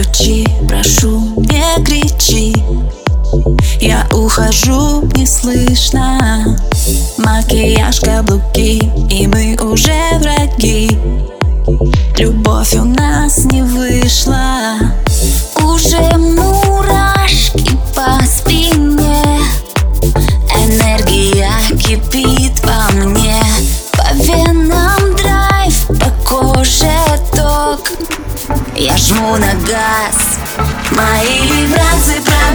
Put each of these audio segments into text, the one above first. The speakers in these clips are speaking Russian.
Отключи, прошу, не кричи. Я ухожу, неслышно. Макияж, каблуки, и мы уже враги. Любовь у нас не вы. Я жму на газ. Мои вибрации пробивают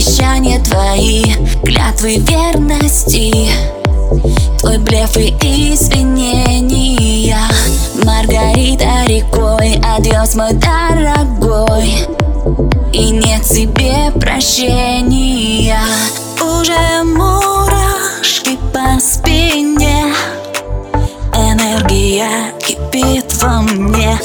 обещания твои Клятвы верности. Твой блеф и извинения. Маргарита рекой Адьос, мой дорогой. И нет себе прощения. Уже мурашки по спине. Энергия кипит во мне.